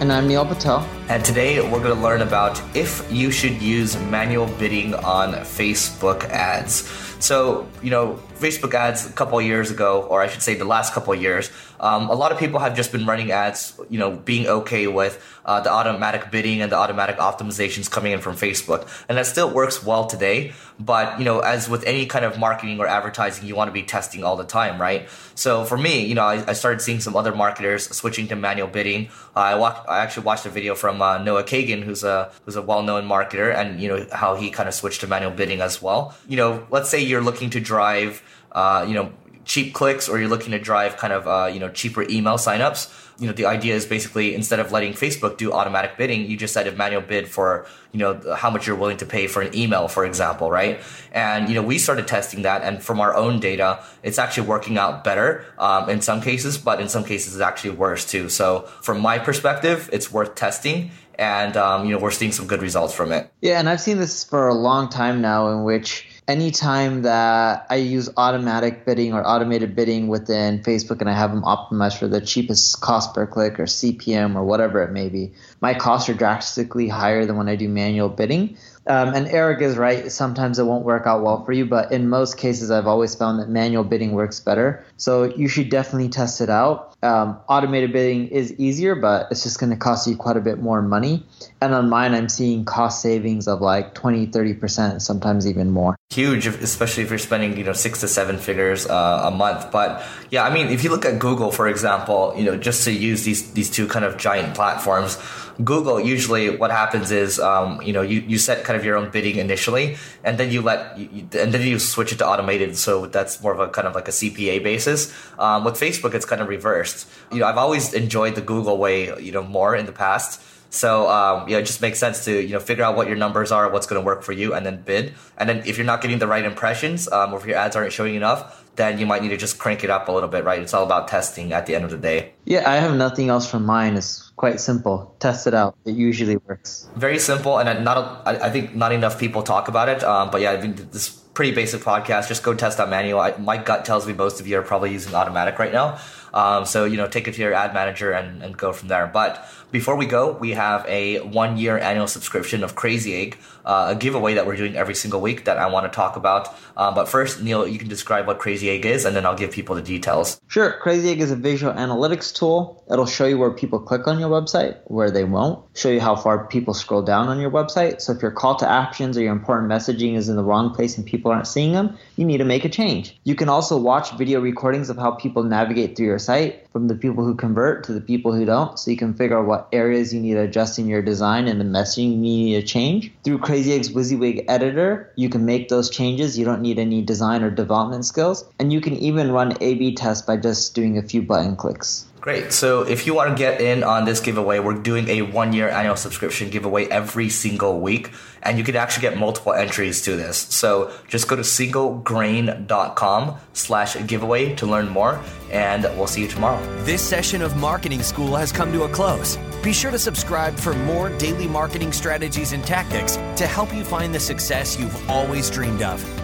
And I'm Neil Patel. And today we're going to learn about if you should use manual bidding on Facebook ads. So, you know, Facebook ads a couple years ago, or I should say the last couple years, um, a lot of people have just been running ads, you know, being okay with uh, the automatic bidding and the automatic optimizations coming in from Facebook. And that still works well today. But, you know, as with any kind of marketing or advertising, you want to be testing all the time, right? So for me, you know, I, I started seeing some other marketers switching to manual bidding. Uh, I, walk, I actually watched a video from uh, Noah Kagan, who's a, who's a well-known marketer and, you know, how he kind of switched to manual bidding as well. You know, let's say you're looking to drive uh, you know, cheap clicks or you're looking to drive kind of, uh, you know, cheaper email signups, you know, the idea is basically instead of letting Facebook do automatic bidding, you just set a manual bid for, you know, how much you're willing to pay for an email, for example, right? And, you know, we started testing that and from our own data, it's actually working out better, um, in some cases, but in some cases it's actually worse too. So from my perspective, it's worth testing and, um, you know, we're seeing some good results from it. Yeah. And I've seen this for a long time now in which, anytime that I use automatic bidding or automated bidding within Facebook and I have them optimized for the cheapest cost per click or CPM or whatever it may be, my costs are drastically higher than when I do manual bidding. Um, and Eric is right. Sometimes it won't work out well for you, but in most cases, I've always found that manual bidding works better. So you should definitely test it out. Um, automated bidding is easier, but it's just going to cost you quite a bit more money. And on mine, I'm seeing cost savings of like 20, 30%, sometimes even more. Huge, especially if you're spending, you know, six to seven figures uh, a month. But yeah, I mean, if you look at Google, for example, you know, just to use these, these two kind of giant platforms, Google, usually what happens is, um, you know, you, you set kind of your own bidding initially, and then you let, you, and then you switch it to automated. So that's more of a kind of like a CPA basis. Um, with Facebook, it's kind of reversed. You know, I've always enjoyed the Google way, you know, more in the past. So um, it just makes sense to you know figure out what your numbers are, what's going to work for you, and then bid. And then if you're not getting the right impressions, um, or if your ads aren't showing enough, then you might need to just crank it up a little bit, right? It's all about testing at the end of the day. Yeah, I have nothing else from mine. It's quite simple. Test it out. It usually works. Very simple, and not I think not enough people talk about it. Um, but yeah, I think this pretty basic podcast. Just go test out manual. I, my gut tells me most of you are probably using automatic right now. Um, so you know, take it to your ad manager and, and go from there. But before we go, we have a one year annual subscription of Crazy Egg, uh, a giveaway that we're doing every single week that I want to talk about. Uh, but first, Neil, you can describe what Crazy Egg is, and then I'll give people the details. Sure. Crazy Egg is a visual analytics tool. It'll show you where people click on your website, where they won't, show you how far people scroll down on your website. So if your call to actions or your important messaging is in the wrong place and people aren't seeing them, you need to make a change. You can also watch video recordings of how people navigate through your site, from the people who convert to the people who don't, so you can figure out what areas you need to adjust in your design and the messaging you need to change. Through Crazy Egg's WYSIWYG editor, you can make those changes. You don't need any design or development skills. And you can even run A B tests by just doing a few button clicks. Great. So if you want to get in on this giveaway, we're doing a one year annual subscription giveaway every single week. And you can actually get multiple entries to this. So just go to singlegrain.com slash giveaway to learn more. And we'll see you tomorrow. This session of Marketing School has come to a close. Be sure to subscribe for more daily marketing strategies and tactics to help you find the success you've always dreamed of.